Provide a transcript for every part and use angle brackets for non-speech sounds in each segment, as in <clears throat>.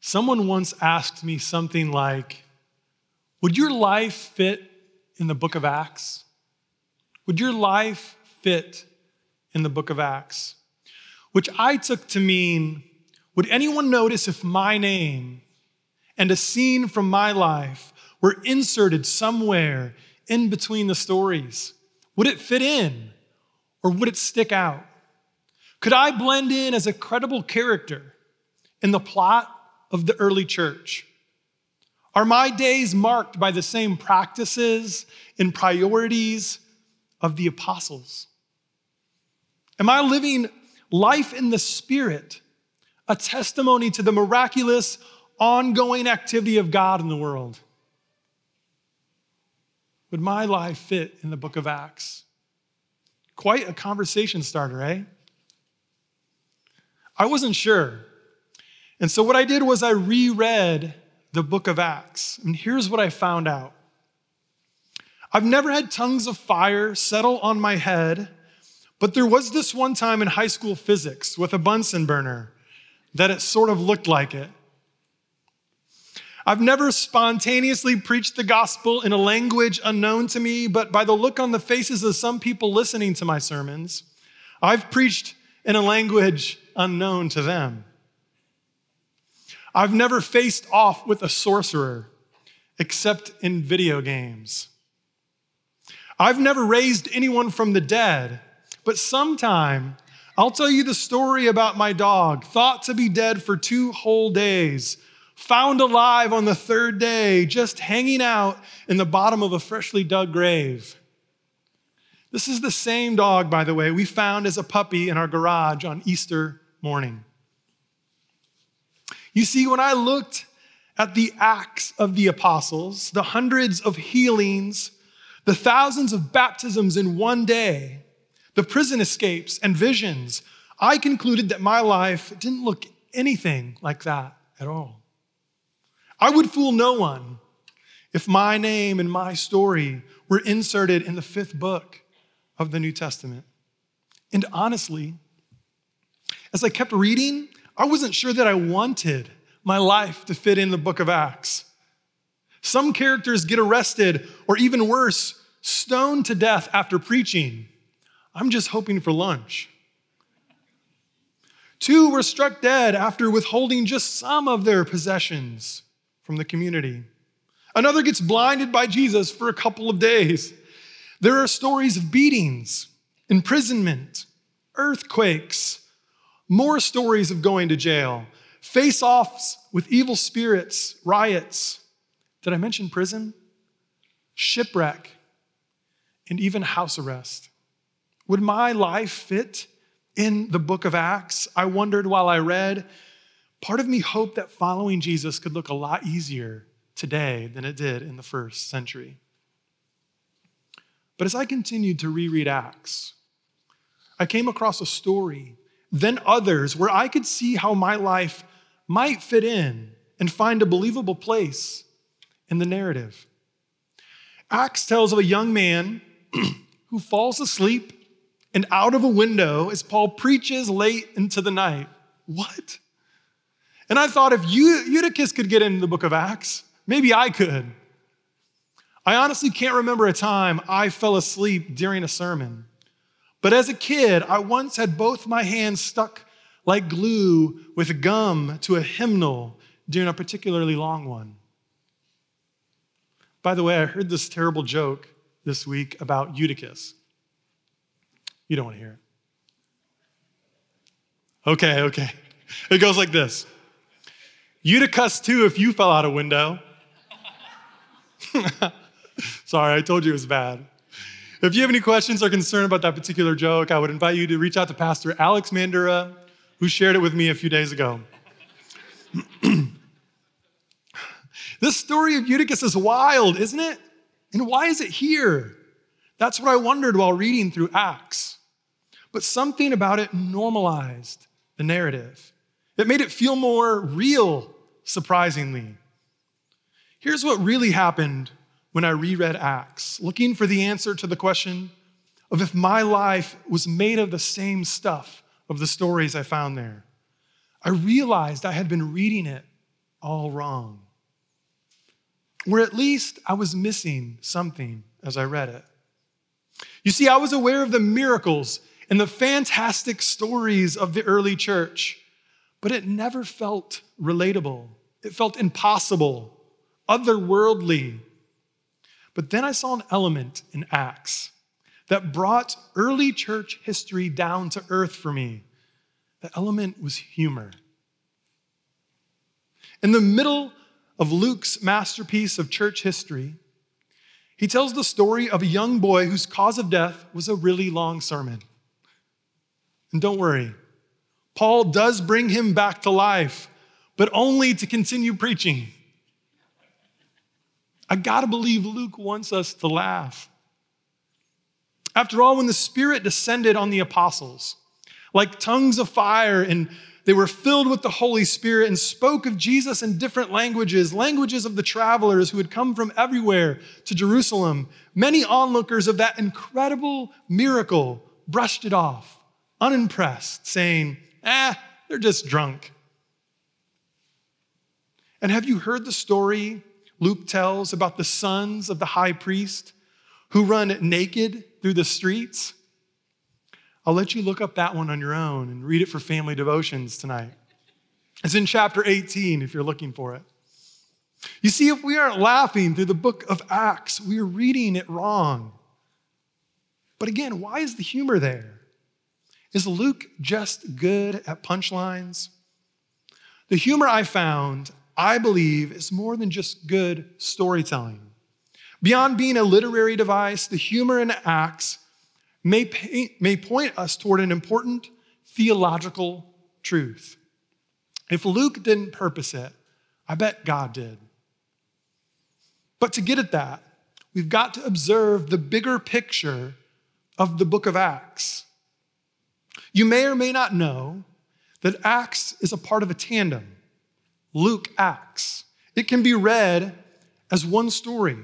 Someone once asked me something like, Would your life fit in the book of Acts? Would your life fit in the book of Acts? Which I took to mean, Would anyone notice if my name and a scene from my life were inserted somewhere in between the stories? Would it fit in or would it stick out? Could I blend in as a credible character in the plot of the early church? Are my days marked by the same practices and priorities of the apostles? Am I living life in the Spirit, a testimony to the miraculous, ongoing activity of God in the world? Would my life fit in the book of Acts? Quite a conversation starter, eh? I wasn't sure. And so what I did was I reread the book of Acts. And here's what I found out I've never had tongues of fire settle on my head, but there was this one time in high school physics with a Bunsen burner that it sort of looked like it. I've never spontaneously preached the gospel in a language unknown to me, but by the look on the faces of some people listening to my sermons, I've preached in a language unknown to them. I've never faced off with a sorcerer except in video games. I've never raised anyone from the dead, but sometime I'll tell you the story about my dog, thought to be dead for two whole days, found alive on the third day, just hanging out in the bottom of a freshly dug grave. This is the same dog, by the way, we found as a puppy in our garage on Easter morning. You see, when I looked at the acts of the apostles, the hundreds of healings, the thousands of baptisms in one day, the prison escapes and visions, I concluded that my life didn't look anything like that at all. I would fool no one if my name and my story were inserted in the fifth book of the New Testament. And honestly, as I kept reading, I wasn't sure that I wanted my life to fit in the book of Acts. Some characters get arrested, or even worse, stoned to death after preaching. I'm just hoping for lunch. Two were struck dead after withholding just some of their possessions from the community. Another gets blinded by Jesus for a couple of days. There are stories of beatings, imprisonment, earthquakes, more stories of going to jail, face offs with evil spirits, riots. Did I mention prison? Shipwreck, and even house arrest. Would my life fit in the book of Acts? I wondered while I read. Part of me hoped that following Jesus could look a lot easier today than it did in the first century. But as I continued to reread Acts, I came across a story then others where I could see how my life might fit in and find a believable place in the narrative. Acts tells of a young man <clears throat> who falls asleep and out of a window as Paul preaches late into the night. What? And I thought if Eutychus could get into the book of Acts, maybe I could. I honestly can't remember a time I fell asleep during a sermon. But as a kid, I once had both my hands stuck like glue with gum to a hymnal during a particularly long one. By the way, I heard this terrible joke this week about Eutychus. You don't want to hear it. Okay, okay. It goes like this Eutychus, too, if you fell out a window. <laughs> Sorry, I told you it was bad. If you have any questions or concern about that particular joke, I would invite you to reach out to Pastor Alex Mandura, who shared it with me a few days ago. <clears throat> this story of Eutychus is wild, isn't it? And why is it here? That's what I wondered while reading through Acts. But something about it normalized the narrative. It made it feel more real, surprisingly. Here's what really happened when I reread Acts, looking for the answer to the question of if my life was made of the same stuff of the stories I found there. I realized I had been reading it all wrong. Or at least I was missing something as I read it. You see, I was aware of the miracles and the fantastic stories of the early church, but it never felt relatable. It felt impossible, otherworldly. But then I saw an element in Acts that brought early church history down to earth for me. The element was humor. In the middle of Luke's masterpiece of church history, he tells the story of a young boy whose cause of death was a really long sermon. And don't worry, Paul does bring him back to life, but only to continue preaching. I gotta believe Luke wants us to laugh. After all, when the Spirit descended on the apostles, like tongues of fire, and they were filled with the Holy Spirit and spoke of Jesus in different languages, languages of the travelers who had come from everywhere to Jerusalem. Many onlookers of that incredible miracle brushed it off, unimpressed, saying, Eh, they're just drunk. And have you heard the story Luke tells about the sons of the high priest who run naked through the streets? I'll let you look up that one on your own and read it for family devotions tonight. It's in chapter 18 if you're looking for it. You see, if we aren't laughing through the book of Acts, we are reading it wrong. But again, why is the humor there? Is Luke just good at punchlines? The humor I found, I believe, is more than just good storytelling. Beyond being a literary device, the humor in Acts may, paint, may point us toward an important theological truth. If Luke didn't purpose it, I bet God did. But to get at that, we've got to observe the bigger picture of the book of Acts. You may or may not know that Acts is a part of a tandem Luke Acts. It can be read as one story.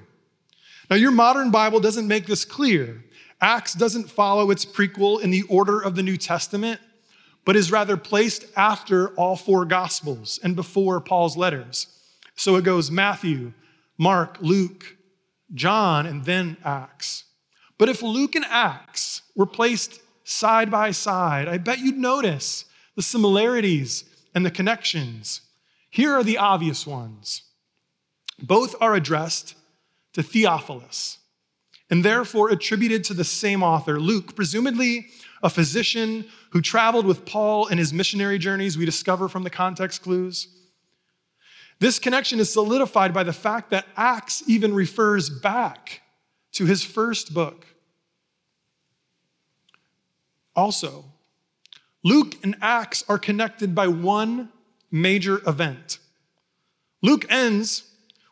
Now, your modern Bible doesn't make this clear. Acts doesn't follow its prequel in the order of the New Testament, but is rather placed after all four Gospels and before Paul's letters. So it goes Matthew, Mark, Luke, John, and then Acts. But if Luke and Acts were placed side by side, I bet you'd notice the similarities and the connections. Here are the obvious ones. Both are addressed to Theophilus, and therefore attributed to the same author, Luke, presumably a physician who traveled with Paul in his missionary journeys, we discover from the context clues. This connection is solidified by the fact that Acts even refers back to his first book. Also, Luke and Acts are connected by one major event. Luke ends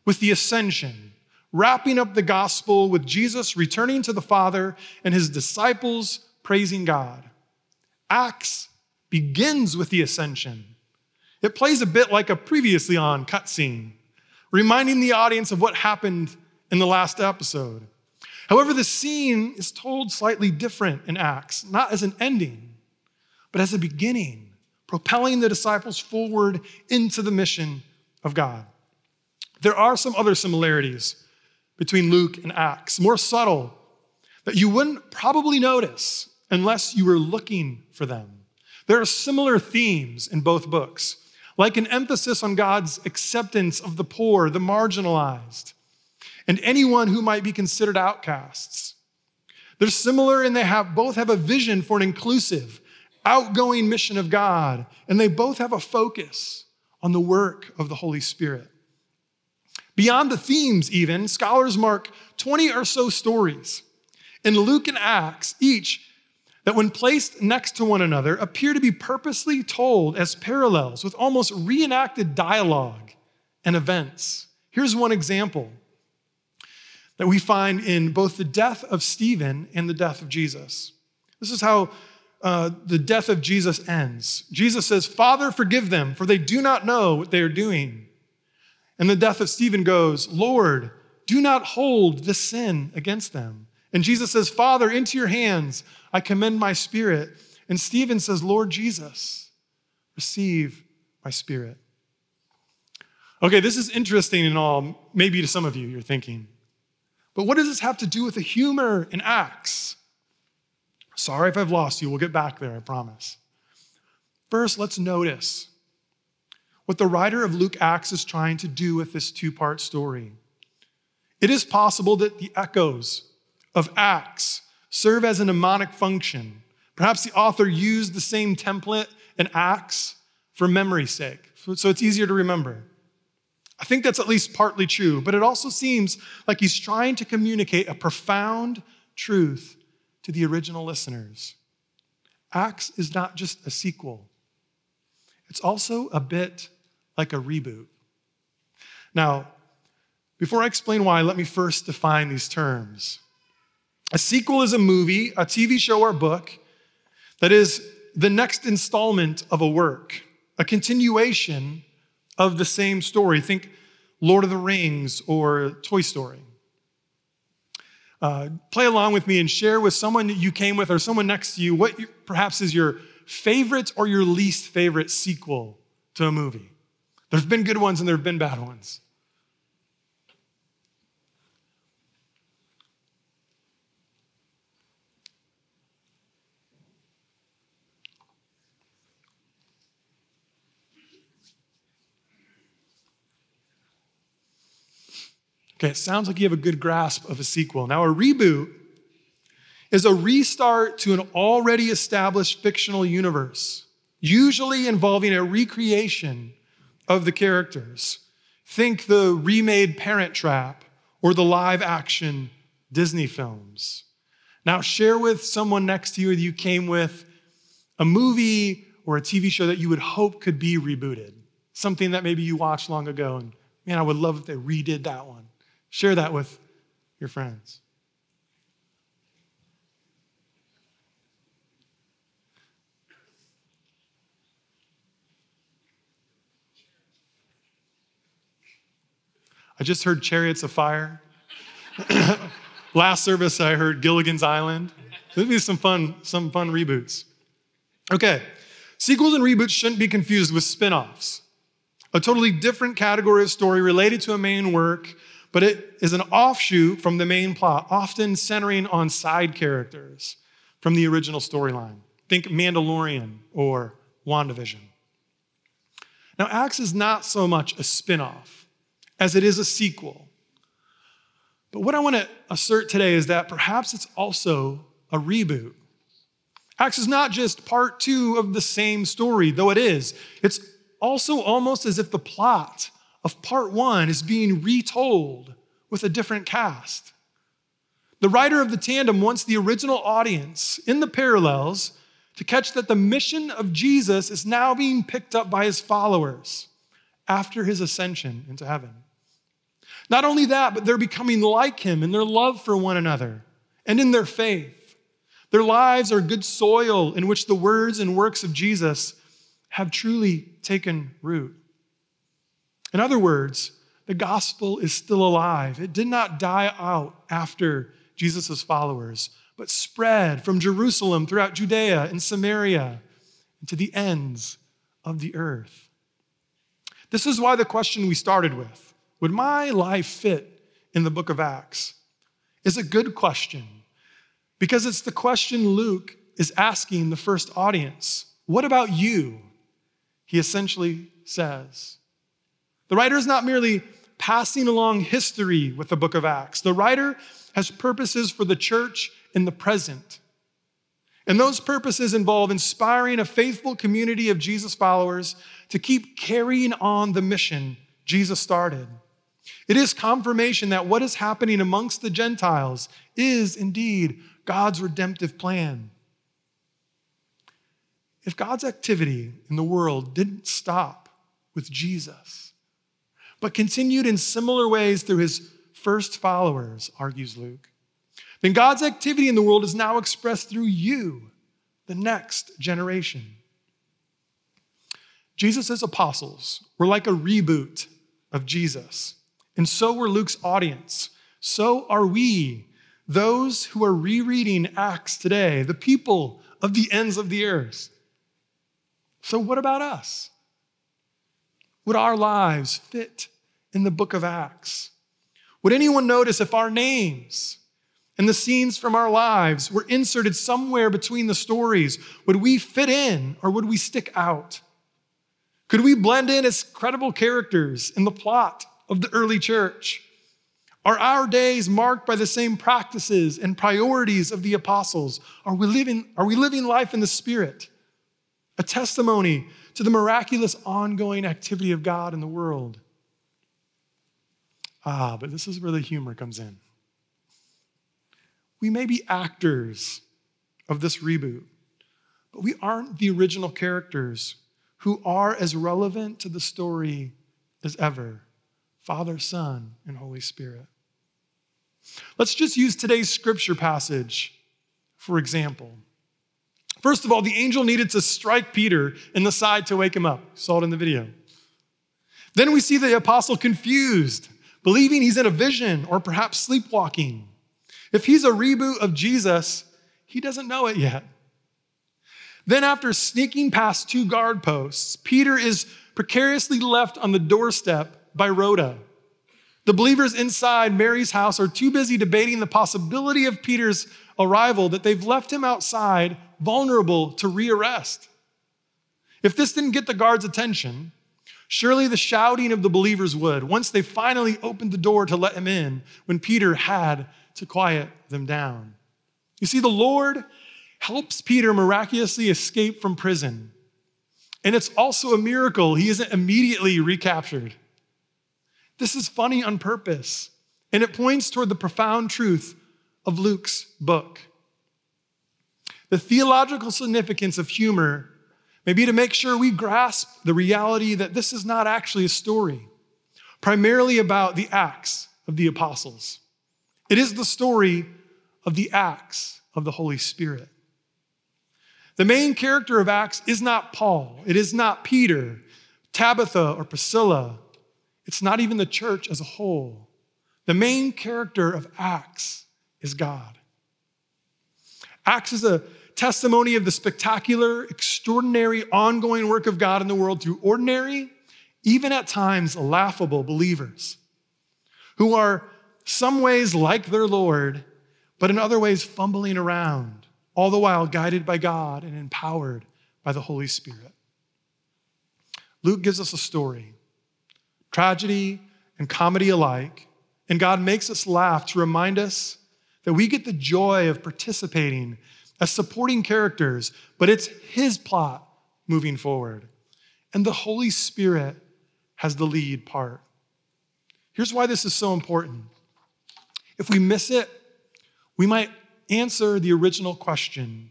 with the ascension wrapping up the gospel with Jesus returning to the Father and his disciples praising God. Acts begins with the ascension. It plays a bit like a previously on cutscene, reminding the audience of what happened in the last episode. However, the scene is told slightly different in Acts, not as an ending, but as a beginning, propelling the disciples forward into the mission of God. There are some other similarities between Luke and Acts, more subtle, that you wouldn't probably notice unless you were looking for them. There are similar themes in both books, like an emphasis on God's acceptance of the poor, the marginalized, and anyone who might be considered outcasts. They're similar and they have both have a vision for an inclusive, outgoing mission of God, and they both have a focus on the work of the Holy Spirit. Beyond the themes, even, scholars mark 20 or so stories in Luke and Acts, each that, when placed next to one another, appear to be purposely told as parallels with almost reenacted dialogue and events. Here's one example that we find in both the death of Stephen and the death of Jesus. This is how uh, the death of Jesus ends. Jesus says, Father, forgive them, for they do not know what they are doing. And the death of Stephen goes, Lord, do not hold this sin against them. And Jesus says, Father, into your hands I commend my spirit. And Stephen says, Lord Jesus, receive my spirit. Okay, this is interesting and all, maybe to some of you, you're thinking. But what does this have to do with the humor in Acts? Sorry if I've lost you. We'll get back there, I promise. First, let's notice what the writer of Luke Acts is trying to do with this two part story. It is possible that the echoes of Acts serve as a mnemonic function. Perhaps the author used the same template in Acts for memory's sake, so it's easier to remember. I think that's at least partly true, but it also seems like he's trying to communicate a profound truth to the original listeners. Acts is not just a sequel, it's also a bit like a reboot. Now, before I explain why, let me first define these terms. A sequel is a movie, a TV show, or book that is the next installment of a work, a continuation of the same story. Think Lord of the Rings or Toy Story. Uh, play along with me and share with someone that you came with or someone next to you what perhaps is your favorite or your least favorite sequel to a movie. There's been good ones and there have been bad ones. Okay, it sounds like you have a good grasp of a sequel. Now, a reboot is a restart to an already established fictional universe, usually involving a recreation of the characters. Think the remade Parent Trap or the live action Disney films. Now, share with someone next to you that you came with a movie or a TV show that you would hope could be rebooted, something that maybe you watched long ago, and man, I would love if they redid that one. Share that with your friends. I just heard Chariots of Fire. <laughs> Last service, I heard Gilligan's Island. There'll be some fun, some fun reboots. Okay, sequels and reboots shouldn't be confused with spin offs, a totally different category of story related to a main work but it is an offshoot from the main plot, often centering on side characters from the original storyline. Think Mandalorian or WandaVision. Now, Acts is not so much a spin off as it is a sequel. But what I want to assert today is that perhaps it's also a reboot. Acts is not just part two of the same story, though it is. It's also almost as if the plot of part one is being retold with a different cast. The writer of the tandem wants the original audience in the parallels to catch that the mission of Jesus is now being picked up by his followers after his ascension into heaven. Not only that, but they're becoming like him in their love for one another and in their faith. Their lives are good soil in which the words and works of Jesus have truly taken root. In other words, the gospel is still alive. It did not die out after Jesus' followers, but spread from Jerusalem throughout Judea and Samaria and to the ends of the earth. This is why the question we started with would my life fit in the book of Acts? is a good question because it's the question Luke is asking the first audience. What about you? He essentially says. The writer is not merely passing along history with the book of Acts, the writer has purposes for the church in the present. And those purposes involve inspiring a faithful community of Jesus followers to keep carrying on the mission Jesus started. It is confirmation that what is happening amongst the Gentiles is indeed God's redemptive plan. If God's activity in the world didn't stop with Jesus, but continued in similar ways through his first followers, argues Luke. Then God's activity in the world is now expressed through you, the next generation. Jesus' apostles were like a reboot of Jesus, and so were Luke's audience. So are we, those who are rereading Acts today, the people of the ends of the earth. So, what about us? Would our lives fit in the book of Acts? Would anyone notice if our names and the scenes from our lives were inserted somewhere between the stories? Would we fit in or would we stick out? Could we blend in as credible characters in the plot of the early church? Are our days marked by the same practices and priorities of the apostles? Are we living, are we living life in the Spirit? A testimony to the miraculous ongoing activity of God in the world. Ah, but this is where the humor comes in. We may be actors of this reboot, but we aren't the original characters who are as relevant to the story as ever Father, Son, and Holy Spirit. Let's just use today's scripture passage for example. First of all, the angel needed to strike Peter in the side to wake him up. saw it in the video. Then we see the apostle confused, believing he's in a vision or perhaps sleepwalking. If he's a reboot of Jesus, he doesn't know it yet. Then, after sneaking past two guard posts, Peter is precariously left on the doorstep by Rhoda. The believers inside Mary's house are too busy debating the possibility of Peter's arrival that they've left him outside, vulnerable to rearrest. If this didn't get the guards' attention, surely the shouting of the believers would once they finally opened the door to let him in when Peter had to quiet them down. You see, the Lord helps Peter miraculously escape from prison. And it's also a miracle he isn't immediately recaptured. This is funny on purpose, and it points toward the profound truth of Luke's book. The theological significance of humor may be to make sure we grasp the reality that this is not actually a story, primarily about the acts of the apostles. It is the story of the acts of the Holy Spirit. The main character of Acts is not Paul, it is not Peter, Tabitha, or Priscilla. It's not even the church as a whole. The main character of Acts is God. Acts is a testimony of the spectacular, extraordinary, ongoing work of God in the world through ordinary, even at times laughable believers who are some ways like their Lord, but in other ways fumbling around, all the while guided by God and empowered by the Holy Spirit. Luke gives us a story tragedy and comedy alike. And God makes us laugh to remind us that we get the joy of participating as supporting characters, but it's His plot moving forward. And the Holy Spirit has the lead part. Here's why this is so important. If we miss it, we might answer the original question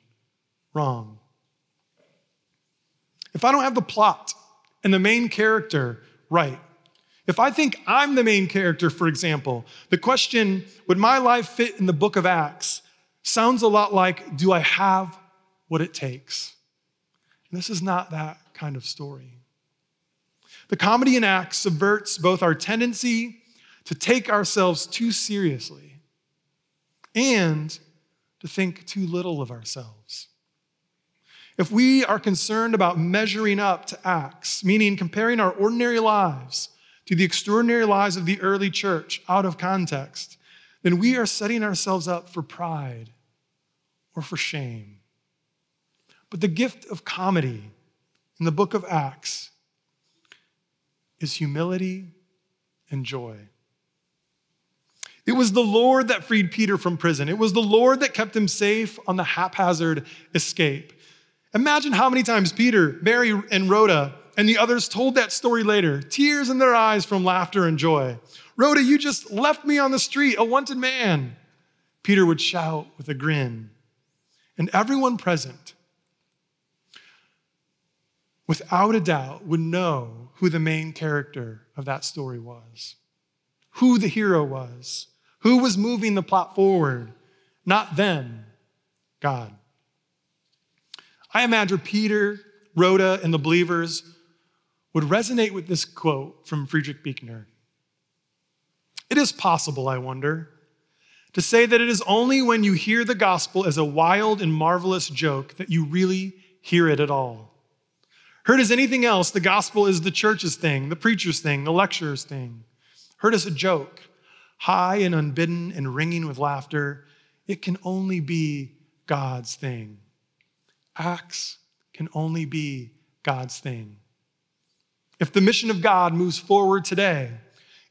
wrong. If I don't have the plot and the main character right, if I think I'm the main character, for example, the question, would my life fit in the book of Acts, sounds a lot like, do I have what it takes? And this is not that kind of story. The comedy in Acts subverts both our tendency to take ourselves too seriously and to think too little of ourselves. If we are concerned about measuring up to Acts, meaning comparing our ordinary lives to the extraordinary lives of the early church out of context, then we are setting ourselves up for pride or for shame. But the gift of comedy in the book of Acts is humility and joy. It was the Lord that freed Peter from prison. It was the Lord that kept him safe on the haphazard escape. Imagine how many times Peter, Mary, and Rhoda and the others told that story later, tears in their eyes from laughter and joy. Rhoda, you just left me on the street, a wanted man. Peter would shout with a grin. And everyone present, without a doubt, would know who the main character of that story was, who the hero was, who was moving the plot forward. Not them, God. I imagine Peter, Rhoda, and the believers would resonate with this quote from Frederick Buechner. It is possible, I wonder, to say that it is only when you hear the gospel as a wild and marvelous joke that you really hear it at all. Heard as anything else, the gospel is the church's thing, the preacher's thing, the lecturer's thing. heard as a joke, high and unbidden and ringing with laughter, it can only be God's thing. Acts can only be God's thing. If the mission of God moves forward today,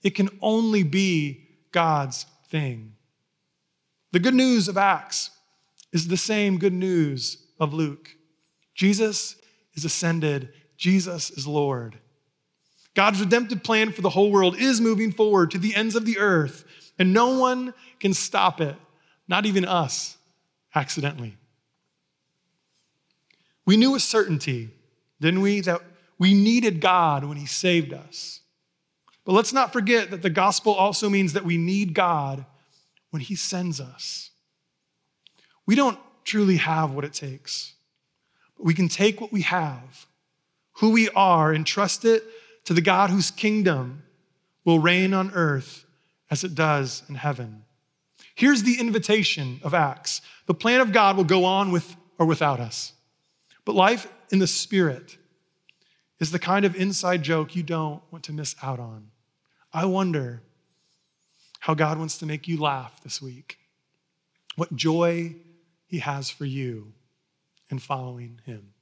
it can only be God's thing. The good news of Acts is the same good news of Luke. Jesus is ascended, Jesus is Lord. God's redemptive plan for the whole world is moving forward to the ends of the earth, and no one can stop it, not even us, accidentally. We knew with certainty, didn't we, that we needed God when He saved us. But let's not forget that the gospel also means that we need God when He sends us. We don't truly have what it takes, but we can take what we have, who we are, and trust it to the God whose kingdom will reign on earth as it does in heaven. Here's the invitation of Acts the plan of God will go on with or without us. But life in the Spirit is the kind of inside joke you don't want to miss out on. I wonder how God wants to make you laugh this week, what joy He has for you in following Him.